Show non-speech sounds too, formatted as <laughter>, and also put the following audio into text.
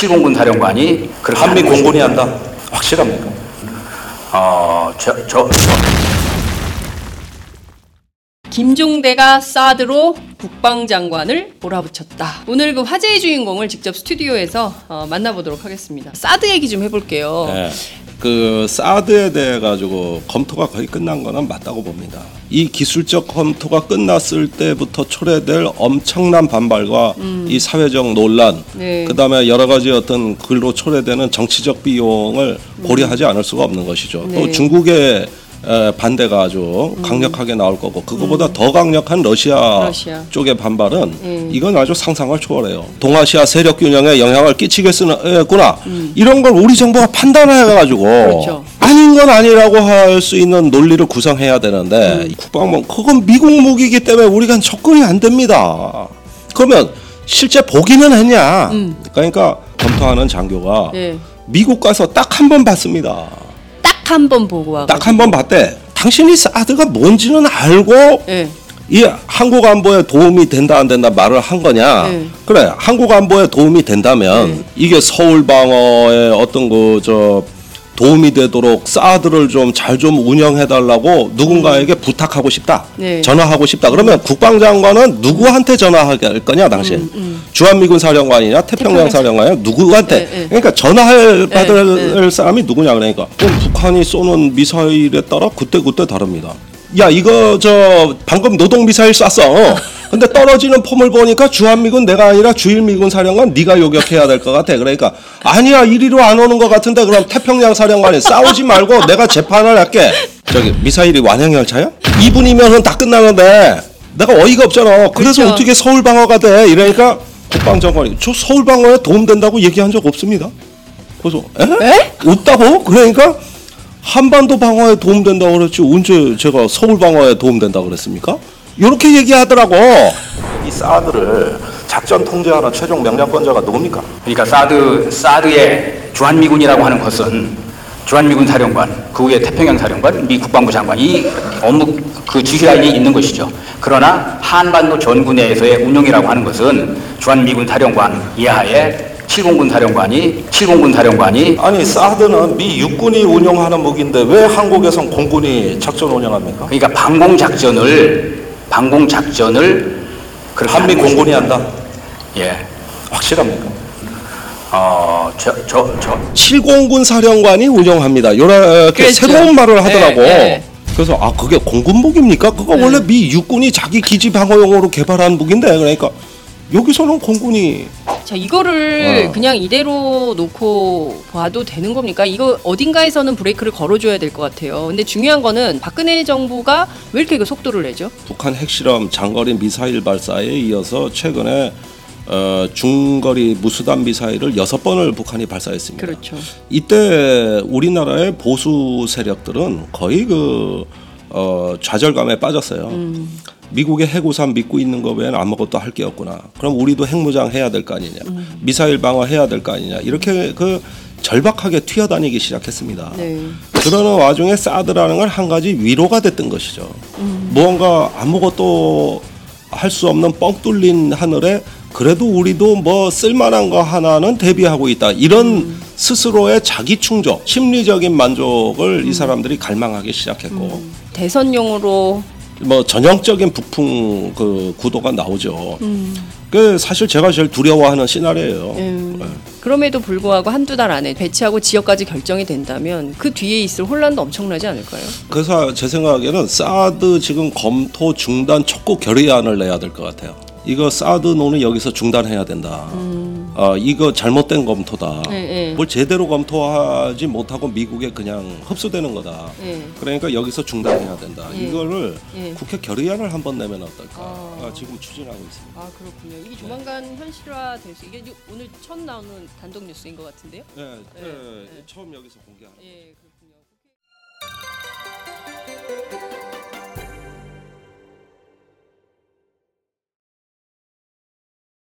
7공군 사령관이 그렇게 한미 공군이 한다. 확실합니까? 어, 저, 저, 저 김종대가 사드로 국방장관을 몰아붙였다. 오늘 그 화제의 주인공을 직접 스튜디오에서 어, 만나보도록 하겠습니다. 사드 얘기 좀 해볼게요. 네. 그 사드에 대해 가지고 검토가 거의 끝난 거는 맞다고 봅니다. 이 기술적 검토가 끝났을 때부터 초래될 엄청난 반발과 이 사회적 논란, 음. 네. 그다음에 여러 가지 어떤 글로 초래되는 정치적 비용을 고려하지 않을 수가 없는 것이죠. 네. 또 중국의 에, 반대가 아주 강력하게 나올 거고 그거보다 더 강력한 러시아, 음. 러시아. 쪽의 반발은 네. 이건 아주 상상을 초월해요. 동아시아 세력 균형에 영향을 끼치겠구나. 이런 걸 우리 정부가 판단해가지고 음. 그렇죠. 아닌 건 아니라고 할 수 있는 논리를 구성해야 되는데 음. 국방부 그건 미국 무기이기 때문에 우리가 접근이 안 됩니다. 그러면 실제 보기는 했냐? 그러니까 검토하는 장교가 음. 네. 미국 가서 딱 한 번 봤습니다. 딱 한 번 보고 와. 딱 한 번 봤대. 당신이 사드가 뭔지는 알고 네. 이 한국 안보에 도움이 된다 안 된다 말을 한 거냐? 네. 그래 한국 안보에 도움이 된다면 네. 이게 서울 방어에 어떤 그저 도움이 되도록 사드를 좀 잘 좀 운영해 달라고 누군가에게 부탁하고 싶다. 네. 전화하고 싶다. 그러면 국방장관은 누구한테 전화할 거냐 당신? 주한미군 사령관이냐 태평양 태평양 사령관이냐 누구한테? 네, 네. 그러니까 전화할 네, 받을 사람이 누구냐 그러니까 그럼 북한이 쏘는 미사일에 따라 그때 그때 다릅니다. 야 이거 저 방금 노동 미사일 쐈어. <laughs> 근데 떨어지는 폼을 보니까 주한미군 내가 아니라 주일미군 사령관 네가 요격해야 될 것 같아. 그러니까 아니야 이리로 안 오는 것 같은데 그럼 태평양 사령관이 싸우지 말고 내가 재판을 할게. 저기 미사일이 완행 열차야? 2분이면은 다 끝나는데 내가 어이가 없잖아. 그래서 그렇죠. 어떻게 서울 방어가 돼? 이러니까 국방장관이 저 서울 방어에 도움 된다고 얘기한 적 없습니다. 그래서 에? 에? 없다고? 그러니까 한반도 방어에 도움된다고 그랬지 언제 제가 서울 방어에 도움된다고 그랬습니까? 이렇게 얘기하더라고. 이 사드를 작전 통제하는 최종 명령권자가 누굽니까? 그러니까 사드 사드의 주한미군이라고 하는 것은 주한미군 사령관, 그 후에 태평양 사령관, 미 국방부 장관 이 업무 그 지휘 라인이 있는 것이죠. 그러나 한반도 전구 내에서의 운영이라고 하는 것은 주한미군 사령관 이하의 7공군 사령관이 7공군 사령관이 아니 사드는 미 육군이 운영하는 무기인데 왜 한국에선 공군이 작전 운영합니까? 그러니까 방공 작전을 방공 작전을 그렇게 한미. 공군이 한다. 예. 확실합니까? 어, 저, 저, 저, 7공군 사령관이 운영합니다. 이렇게 그랬죠. 새로운 말을 하더라고. 네, 네. 그래서 아 그게 공군 무기입니까? 그거 네. 원래 미 육군이 자기 기지 방어용으로 개발한 무기인데 그러니까 여기서는 공군이 자 이거를 어. 그냥 이대로 놓고 봐도 되는 겁니까? 이거 어딘가에서는 브레이크를 걸어줘야 될 것 같아요. 근데 중요한 거는 박근혜 정부가 왜 이렇게 그 속도를 내죠? 북한 핵실험 장거리 미사일 발사에 이어서 최근에 어, 중거리 무수단 미사일을 여섯 번을 북한이 발사했습니다. 그렇죠. 이때 우리나라의 보수 세력들은 거의 그 어, 좌절감에 빠졌어요. 미국의 해구산 믿고 있는 거 외에는 아무것도 할 게 없구나. 그럼 우리도 핵무장 해야 될 거 아니냐. 미사일 방어 해야 될 거 아니냐. 이렇게 그 절박하게 튀어다니기 시작했습니다. 네. 그러는 와중에 사드라는 건한 가지 위로가 됐던 것이죠. 무언가 아무것도 할 수 없는 뻥 뚫린 하늘에 그래도 우리도 뭐 쓸만한 거 하나는 대비하고 있다. 이런 스스로의 자기 충족, 심리적인 만족을 이 사람들이 갈망하기 시작했고, 대선용으로 뭐 전형적인 북풍 그 구도가 나오죠. 그 사실 제가 제일 두려워하는 시나리오예요. 음, 그럼에도 불구하고 한두 달 안에 배치하고 지역까지 결정이 된다면 그 뒤에 있을 혼란도 엄청나지 않을까요? 그래서 제 생각에는 사드 지금 검토 중단 촉구 결의안을 내야 될 것 같아요. 이거 사드 논의 여기서 중단해야 된다. 어, 이거 잘못된 검토다. 네, 네. 뭘 제대로 검토하지 못하고 미국에 그냥 흡수되는 거다. 네. 그러니까 여기서 중단해야 된다. 예. 이거를 예. 국회 결의안을 한번 내면 어떨까? 아. 아, 지금 추진하고 있습니다. 아 그렇군요. 이게 조만간 현실화될 수. 이게 오늘 첫 나오는 단독 뉴스인 것 같은데요? 네, 네, 네. 처음 여기서 공개하는. 예.